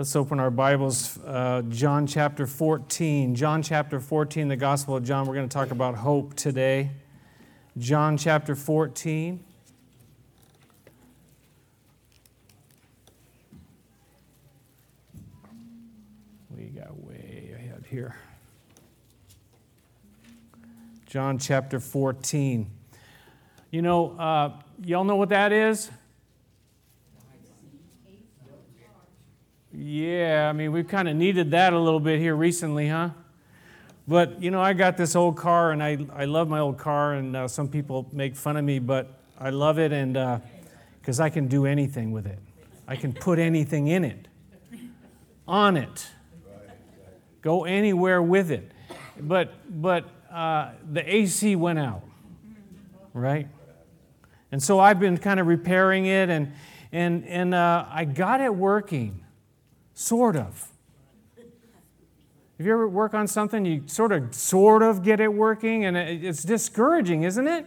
Let's open our Bibles, uh, John chapter 14. John chapter 14, the Gospel of John. We're going to talk about hope today. John chapter 14. We got way ahead here. John chapter 14. You know, uh, y'all know what that is? Yeah, I mean, we've kind of needed that a little bit here recently, huh? But, you know, I got this old car and I, I love my old car, and uh, some people make fun of me, but I love it and because uh, I can do anything with it. I can put anything in it, on it, go anywhere with it. But, but uh, the AC went out, right? And so I've been kind of repairing it, and, and, and uh, I got it working Sort of. If you ever work on something, you sort of, sort of get it working, and it's discouraging, isn't it?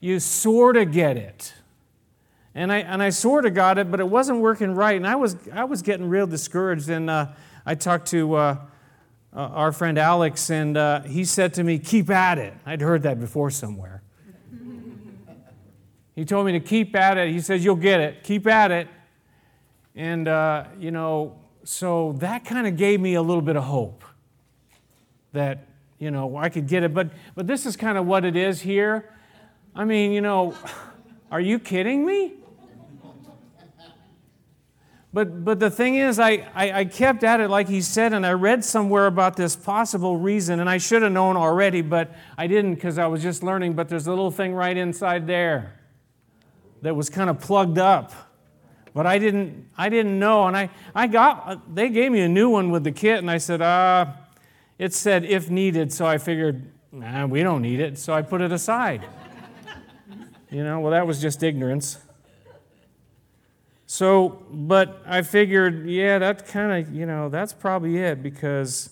You sort of get it. And I, and I sort of got it, but it wasn't working right. And I was, I was getting real discouraged. And uh, I talked to uh, uh, our friend Alex, and uh, he said to me, Keep at it. I'd heard that before somewhere. he told me to keep at it. He says, You'll get it. Keep at it. And, uh, you know, so that kind of gave me a little bit of hope that, you know, I could get it. But, but this is kind of what it is here. I mean, you know, are you kidding me? But, but the thing is, I, I, I, kept at it like he said, and I read somewhere about this possible reason, and I should have known already, but I didn't because I was just learning. But there's a little thing right inside there that was kind of plugged up but I didn't, I didn't know. And I, I got, they gave me a new one with the kit, and I said, uh, it said if needed, so I figured, nah, we don't need it, so I put it aside. you know, well, that was just ignorance. So, but I figured, yeah, that kind of, you know, that's probably it because,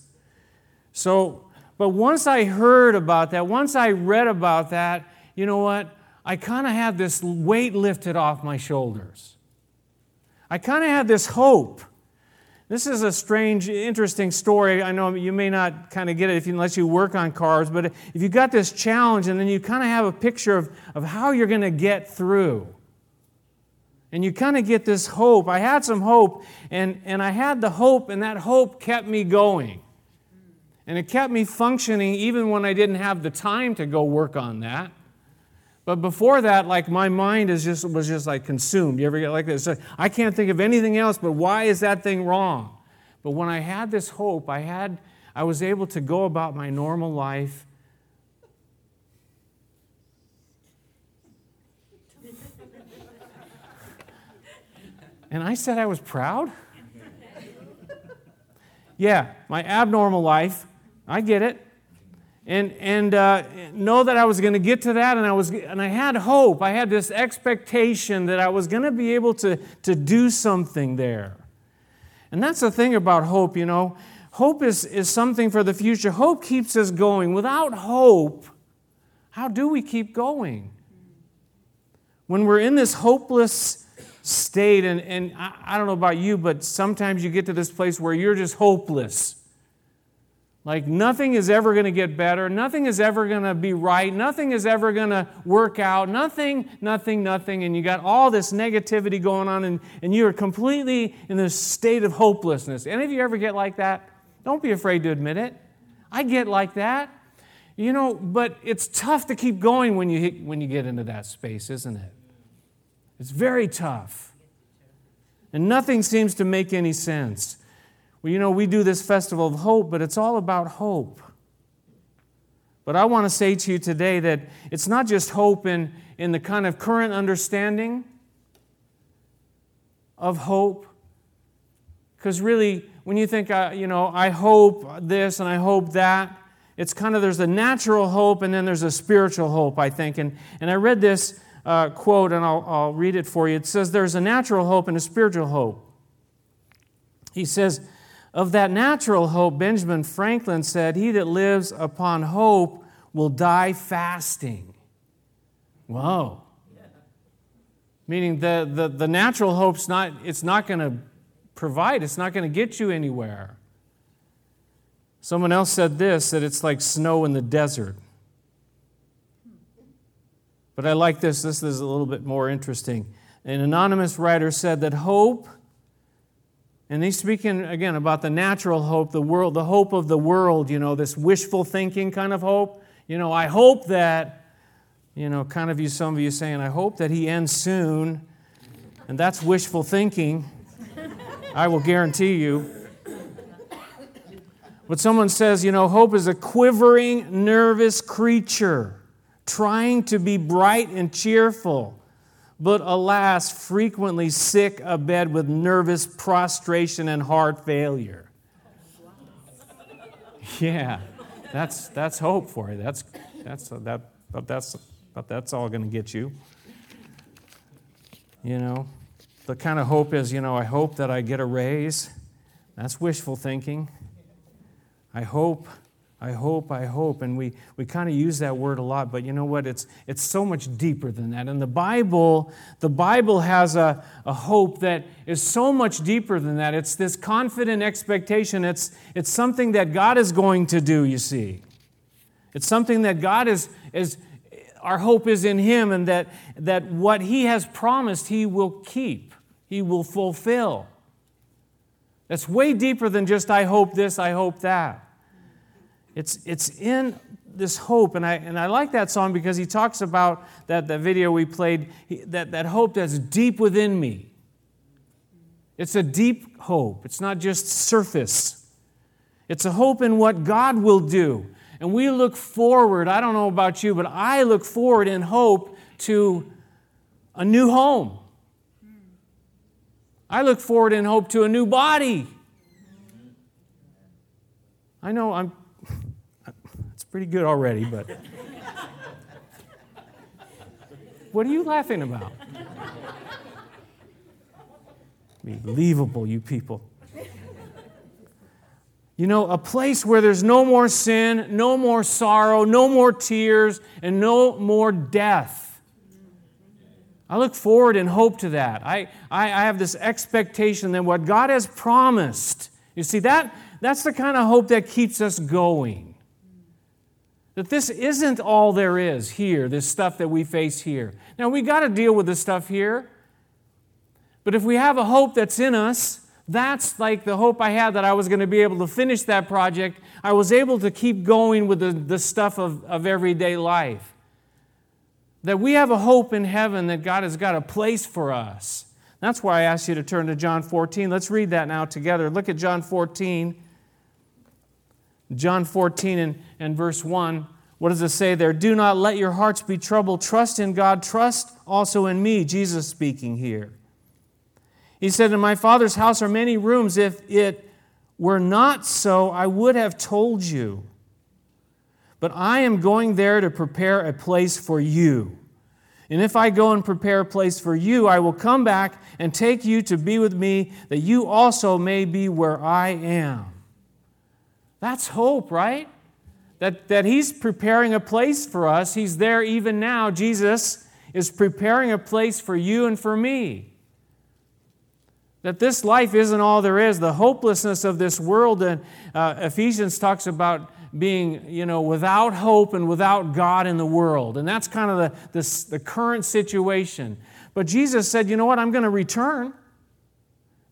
so, but once I heard about that, once I read about that, you know what? I kind of had this weight lifted off my shoulders. I kind of had this hope. This is a strange, interesting story. I know you may not kind of get it if you, unless you work on cars, but if you got this challenge and then you kind of have a picture of, of how you're going to get through, and you kind of get this hope. I had some hope, and, and I had the hope, and that hope kept me going. And it kept me functioning even when I didn't have the time to go work on that. But before that, like my mind is just was just like consumed. You ever get like this? I can't think of anything else, but why is that thing wrong? But when I had this hope, I had I was able to go about my normal life. and I said I was proud? yeah, my abnormal life. I get it and, and uh, know that I was going to get to that, and I, was, and I had hope. I had this expectation that I was going to be able to, to do something there. And that's the thing about hope, you know. Hope is, is something for the future. Hope keeps us going. Without hope, how do we keep going? When we're in this hopeless state, and, and I, I don't know about you, but sometimes you get to this place where you're just hopeless. Like nothing is ever going to get better. Nothing is ever going to be right. Nothing is ever going to work out. Nothing, nothing, nothing. And you got all this negativity going on, and, and you are completely in this state of hopelessness. Any of you ever get like that? Don't be afraid to admit it. I get like that. You know, but it's tough to keep going when you, hit, when you get into that space, isn't it? It's very tough. And nothing seems to make any sense. Well, you know, we do this festival of hope, but it's all about hope. But I want to say to you today that it's not just hope in, in the kind of current understanding of hope. Because really, when you think, uh, you know, I hope this and I hope that, it's kind of there's a natural hope and then there's a spiritual hope, I think. And, and I read this uh, quote and I'll, I'll read it for you. It says, There's a natural hope and a spiritual hope. He says, of that natural hope, Benjamin Franklin said, He that lives upon hope will die fasting. Whoa. Meaning the, the, the natural hope's not, it's not going to provide. It's not going to get you anywhere. Someone else said this that it's like snow in the desert. But I like this. This is a little bit more interesting. An anonymous writer said that hope, and he's speaking again about the natural hope, the world, the hope of the world, you know, this wishful thinking kind of hope. You know, I hope that, you know, kind of you, some of you saying, I hope that he ends soon. And that's wishful thinking. I will guarantee you. But someone says, you know, hope is a quivering, nervous creature trying to be bright and cheerful, but alas, frequently sick abed with nervous prostration and heart failure. Yeah, that's, that's hope for you. That's, that's, uh, that, but that's, but that's all going to get you. You know, the kind of hope is, you know, I hope that I get a raise. That's wishful thinking. I hope I hope, I hope. And we, we kind of use that word a lot, but you know what? It's, it's so much deeper than that. And the Bible, the Bible has a, a hope that is so much deeper than that. It's this confident expectation. It's, it's something that God is going to do, you see. It's something that God is, is our hope is in Him and that, that what He has promised, He will keep, He will fulfill. That's way deeper than just, I hope this, I hope that. It's, it's in this hope, and I, and I like that song because he talks about that, that video we played, that, that hope that's deep within me. It's a deep hope, it's not just surface. It's a hope in what God will do. And we look forward, I don't know about you, but I look forward in hope to a new home. I look forward in hope to a new body. I know I'm pretty good already, but. what are you laughing about? Unbelievable, you people. You know, a place where there's no more sin, no more sorrow, no more tears, and no more death. I look forward and hope to that. I, I, I have this expectation that what God has promised, you see, that, that's the kind of hope that keeps us going. That this isn't all there is here, this stuff that we face here. Now, we got to deal with this stuff here. But if we have a hope that's in us, that's like the hope I had that I was going to be able to finish that project. I was able to keep going with the, the stuff of, of everyday life. That we have a hope in heaven that God has got a place for us. That's why I asked you to turn to John 14. Let's read that now together. Look at John 14. John 14 and, and verse 1. What does it say there? Do not let your hearts be troubled. Trust in God. Trust also in me. Jesus speaking here. He said, In my Father's house are many rooms. If it were not so, I would have told you. But I am going there to prepare a place for you. And if I go and prepare a place for you, I will come back and take you to be with me, that you also may be where I am. That's hope, right? That, that He's preparing a place for us. He's there even now. Jesus is preparing a place for you and for me. That this life isn't all there is. The hopelessness of this world, and uh, Ephesians talks about being, you know, without hope and without God in the world. And that's kind of the, this, the current situation. But Jesus said, you know what, I'm going to return.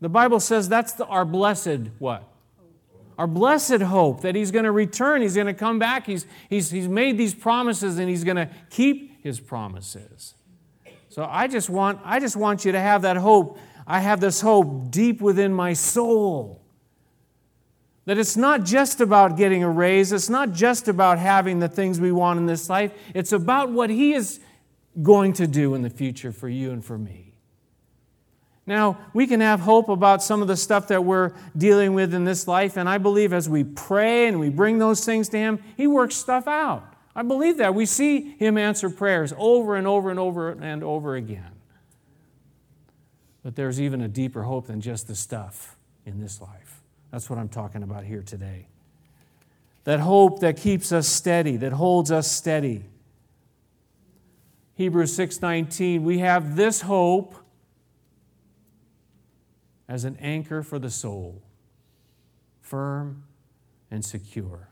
The Bible says that's the, our blessed what? Our blessed hope that he's going to return, he's going to come back, he's, he's, he's made these promises and he's going to keep his promises. So I just want I just want you to have that hope. I have this hope deep within my soul. That it's not just about getting a raise, it's not just about having the things we want in this life, it's about what he is going to do in the future for you and for me. Now, we can have hope about some of the stuff that we're dealing with in this life, and I believe as we pray and we bring those things to Him, He works stuff out. I believe that. We see Him answer prayers over and over and over and over again. But there's even a deeper hope than just the stuff in this life. That's what I'm talking about here today. That hope that keeps us steady, that holds us steady. Hebrews 6:19, we have this hope as an anchor for the soul, firm and secure.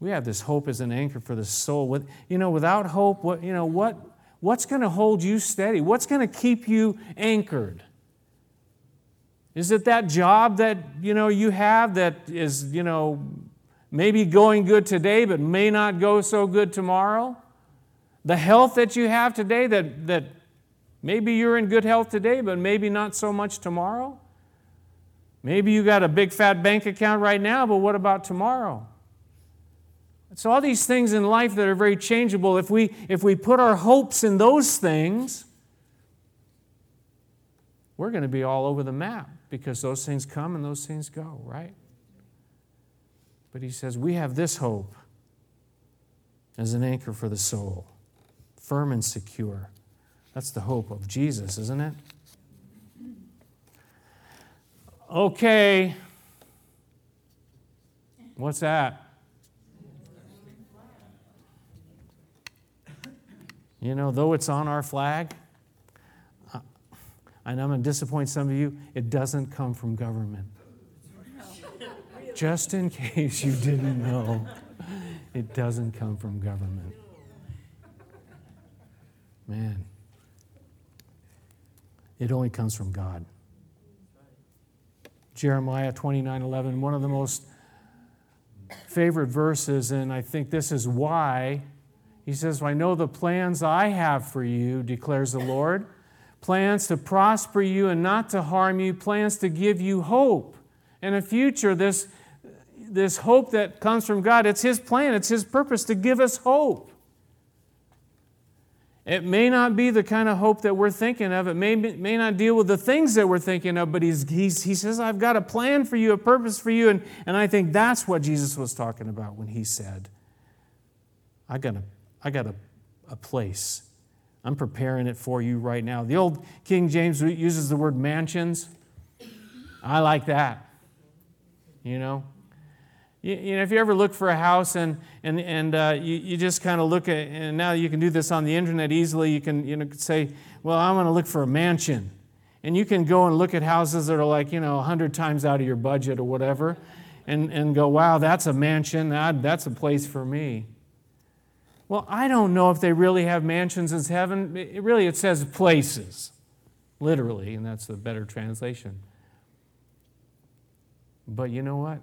We have this hope as an anchor for the soul. With, you know, without hope, what, you know, what, what's going to hold you steady? What's going to keep you anchored? Is it that job that, you know, you have that is, you know, maybe going good today but may not go so good tomorrow? The health that you have today that, that maybe you're in good health today but maybe not so much tomorrow? Maybe you got a big fat bank account right now, but what about tomorrow? So, all these things in life that are very changeable, if we, if we put our hopes in those things, we're going to be all over the map because those things come and those things go, right? But he says, We have this hope as an anchor for the soul, firm and secure. That's the hope of Jesus, isn't it? Okay. What's that? You know, though it's on our flag, and I'm going to disappoint some of you, it doesn't come from government. Just in case you didn't know, it doesn't come from government. Man, it only comes from God. Jeremiah 29 11, one of the most favorite verses, and I think this is why. He says, I know the plans I have for you, declares the Lord plans to prosper you and not to harm you, plans to give you hope and a future. This, this hope that comes from God, it's His plan, it's His purpose to give us hope. It may not be the kind of hope that we're thinking of. It may, may not deal with the things that we're thinking of, but he's, he's, he says, I've got a plan for you, a purpose for you. And, and I think that's what Jesus was talking about when he said, I got a, I got a, a place. I'm preparing it for you right now. The old King James uses the word mansions. I like that. You know, you, you, know, if you ever look for a house and, and, and uh, you, you just kind of look at, and now you can do this on the internet easily, you can you know, say, well, I'm going to look for a mansion. And you can go and look at houses that are like, you know, 100 times out of your budget or whatever, and, and go, wow, that's a mansion. That, that's a place for me. Well, I don't know if they really have mansions in heaven. It really, it says places, literally, and that's the better translation. But you know what?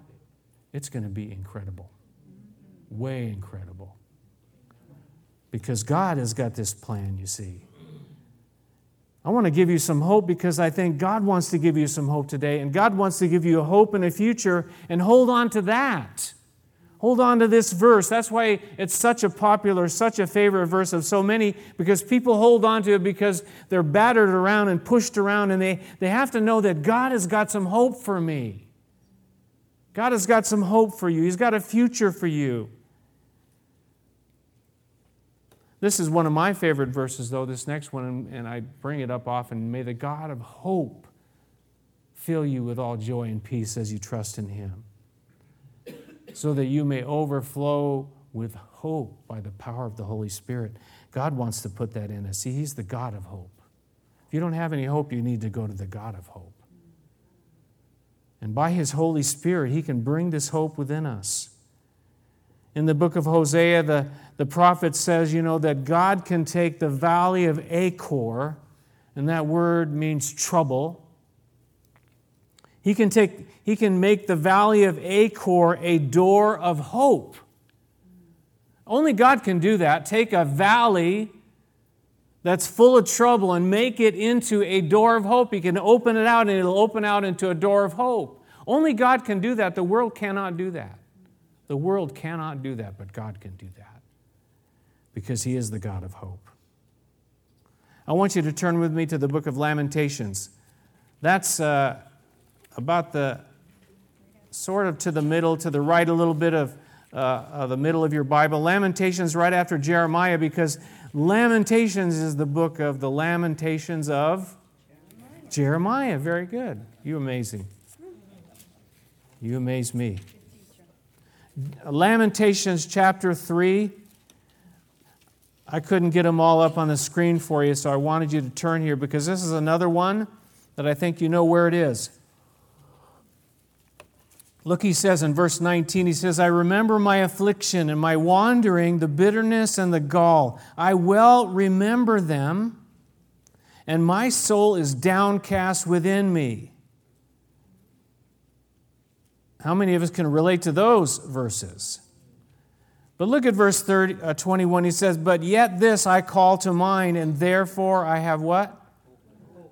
It's going to be incredible. Way incredible. Because God has got this plan, you see. I want to give you some hope because I think God wants to give you some hope today, and God wants to give you a hope in a future, and hold on to that. Hold on to this verse. That's why it's such a popular, such a favorite verse of so many, because people hold on to it because they're battered around and pushed around, and they, they have to know that God has got some hope for me. God has got some hope for you, He's got a future for you. This is one of my favorite verses, though, this next one, and I bring it up often. May the God of hope fill you with all joy and peace as you trust in Him, so that you may overflow with hope by the power of the Holy Spirit. God wants to put that in us. See, He's the God of hope. If you don't have any hope, you need to go to the God of hope. And by His Holy Spirit, He can bring this hope within us. In the book of Hosea, the, the prophet says, you know, that God can take the valley of Achor, and that word means trouble. He can, take, he can make the valley of Achor a door of hope. Only God can do that. Take a valley that's full of trouble and make it into a door of hope. He can open it out and it'll open out into a door of hope. Only God can do that. The world cannot do that. The world cannot do that, but God can do that because He is the God of hope. I want you to turn with me to the book of Lamentations. That's uh, about the sort of to the middle, to the right a little bit of uh, the middle of your Bible. Lamentations right after Jeremiah because Lamentations is the book of the Lamentations of Jeremiah. Jeremiah. Very good. You amazing. You amaze me. Lamentations chapter 3. I couldn't get them all up on the screen for you, so I wanted you to turn here because this is another one that I think you know where it is. Look, he says in verse 19, he says, I remember my affliction and my wandering, the bitterness and the gall. I well remember them, and my soul is downcast within me. How many of us can relate to those verses? But look at verse 30, uh, 21. He says, But yet this I call to mind, and therefore I have what?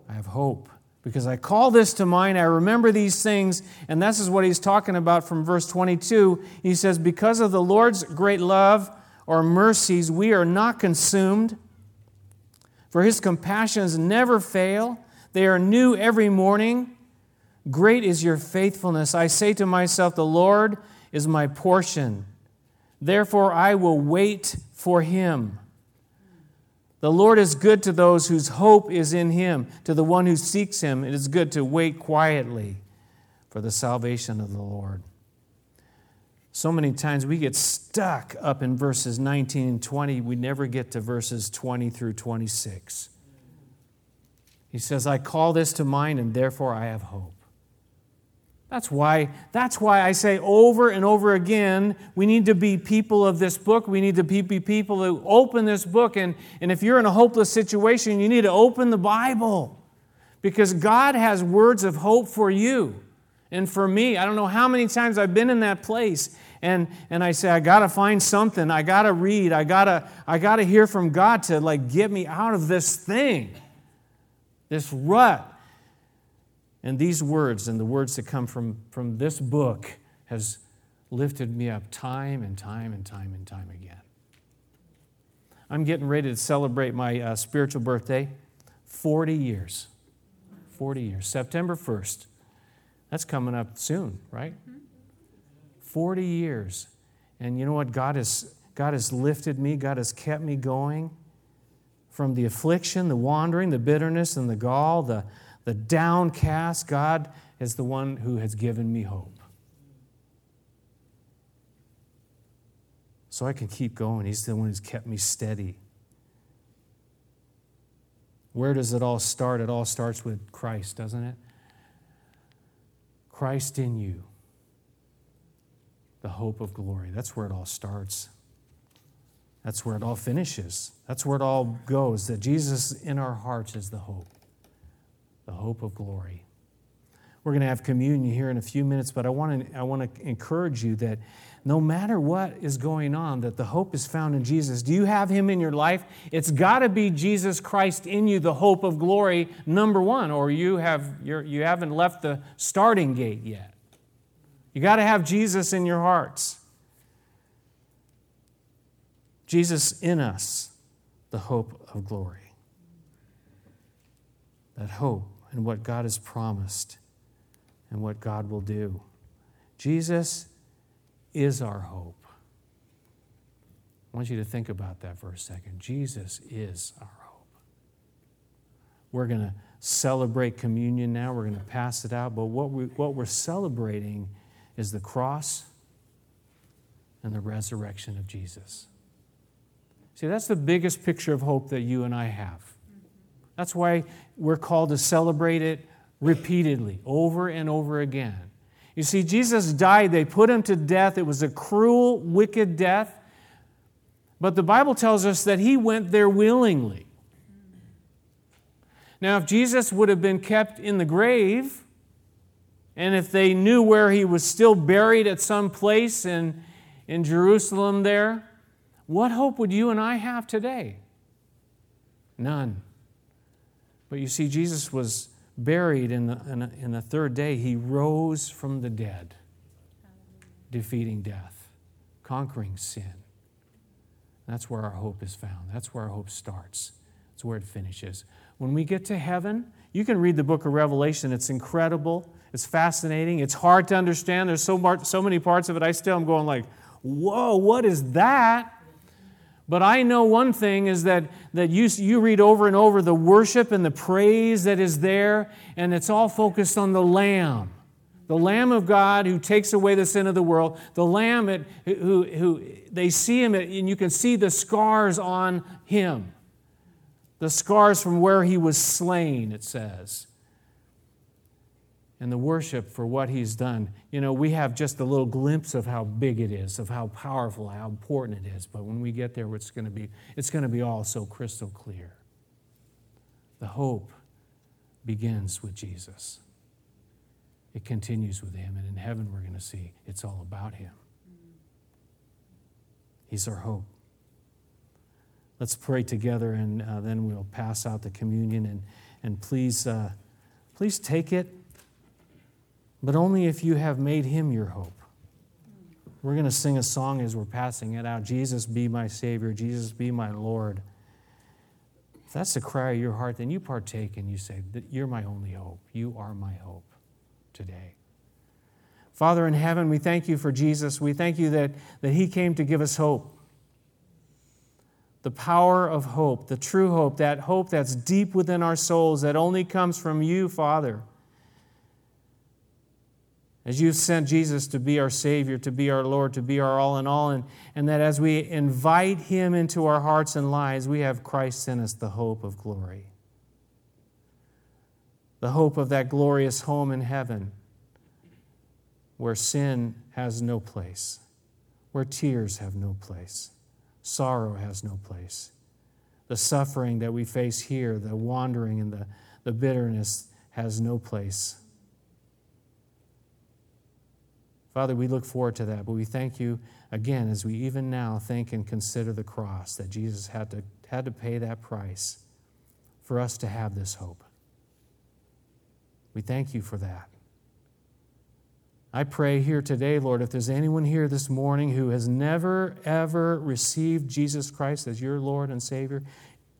I have hope. Because I call this to mind, I remember these things, and this is what he's talking about from verse 22. He says, Because of the Lord's great love or mercies, we are not consumed, for his compassions never fail. They are new every morning. Great is your faithfulness. I say to myself, The Lord is my portion. Therefore, I will wait for him. The Lord is good to those whose hope is in him. To the one who seeks him, it is good to wait quietly for the salvation of the Lord. So many times we get stuck up in verses 19 and 20, we never get to verses 20 through 26. He says, I call this to mind, and therefore I have hope. That's why, that's why I say over and over again, we need to be people of this book. We need to be people who open this book. And, and if you're in a hopeless situation, you need to open the Bible because God has words of hope for you. And for me, I don't know how many times I've been in that place and, and I say, I got to find something. I got to read. I got to I gotta hear from God to like get me out of this thing, this rut. And these words and the words that come from, from this book has lifted me up time and time and time and time again. I'm getting ready to celebrate my uh, spiritual birthday 40 years. 40 years. September 1st. That's coming up soon, right? 40 years. And you know what? God has, God has lifted me, God has kept me going from the affliction, the wandering, the bitterness, and the gall, the, the downcast, God is the one who has given me hope. So I can keep going. He's the one who's kept me steady. Where does it all start? It all starts with Christ, doesn't it? Christ in you, the hope of glory. That's where it all starts. That's where it all finishes. That's where it all goes. That Jesus in our hearts is the hope the hope of glory. We're going to have communion here in a few minutes, but I want to, I want to encourage you that no matter what is going on, that the hope is found in Jesus. Do you have Him in your life? It's got to be Jesus Christ in you, the hope of glory, number one, or you, have, you're, you haven't left the starting gate yet. You got to have Jesus in your hearts. Jesus in us, the hope of glory. That hope and what God has promised and what God will do. Jesus is our hope. I want you to think about that for a second. Jesus is our hope. We're going to celebrate communion now. We're going to pass it out. But what, we, what we're celebrating is the cross and the resurrection of Jesus. See, that's the biggest picture of hope that you and I have. That's why we're called to celebrate it repeatedly, over and over again. You see, Jesus died, they put him to death. It was a cruel, wicked death. But the Bible tells us that he went there willingly. Now, if Jesus would have been kept in the grave, and if they knew where he was still buried at some place in, in Jerusalem there, what hope would you and I have today? None. But you see, Jesus was buried, in the, in, the, in the third day, he rose from the dead, defeating death, conquering sin. That's where our hope is found. That's where our hope starts. That's where it finishes. When we get to heaven, you can read the book of Revelation. It's incredible. It's fascinating. It's hard to understand. There's so, much, so many parts of it. I still am going like, whoa, what is that? But I know one thing is that, that you, you read over and over the worship and the praise that is there, and it's all focused on the Lamb. The Lamb of God who takes away the sin of the world. The Lamb at, who, who they see him, at, and you can see the scars on him. The scars from where he was slain, it says. And the worship for what he's done. You know, we have just a little glimpse of how big it is, of how powerful, how important it is. But when we get there, it's going to be, it's going to be all so crystal clear. The hope begins with Jesus. It continues with him, and in heaven we're going to see it's all about him. He's our hope. Let's pray together, and uh, then we'll pass out the communion. And, and please, uh, please take it but only if you have made him your hope. We're going to sing a song as we're passing it out Jesus, be my Savior. Jesus, be my Lord. If that's the cry of your heart, then you partake and you say, You're my only hope. You are my hope today. Father in heaven, we thank you for Jesus. We thank you that, that he came to give us hope. The power of hope, the true hope, that hope that's deep within our souls that only comes from you, Father as you've sent Jesus to be our Savior, to be our Lord, to be our all in all, and, and that as we invite Him into our hearts and lives, we have Christ in us, the hope of glory. The hope of that glorious home in heaven where sin has no place, where tears have no place, sorrow has no place. The suffering that we face here, the wandering and the, the bitterness has no place Father, we look forward to that, but we thank you again as we even now think and consider the cross that Jesus had to, had to pay that price for us to have this hope. We thank you for that. I pray here today, Lord, if there's anyone here this morning who has never, ever received Jesus Christ as your Lord and Savior,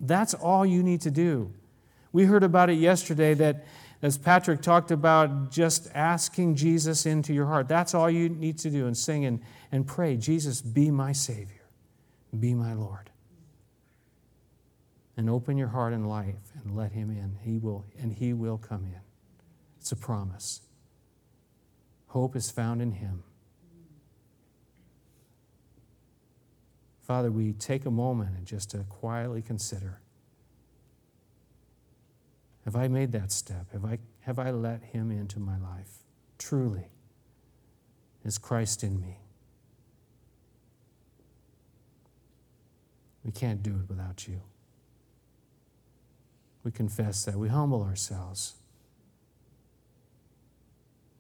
that's all you need to do. We heard about it yesterday that as Patrick talked about, just asking Jesus into your heart. That's all you need to do and sing and, and pray Jesus, be my Savior, be my Lord. And open your heart and life and let Him in. He will, and He will come in. It's a promise. Hope is found in Him. Father, we take a moment and just to quietly consider have I made that step? Have I, have I let Him into my life? Truly, is Christ in me? We can't do it without you. We confess that. We humble ourselves.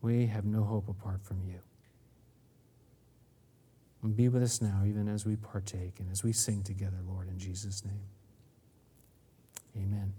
We have no hope apart from you. And be with us now, even as we partake and as we sing together, Lord, in Jesus' name. Amen.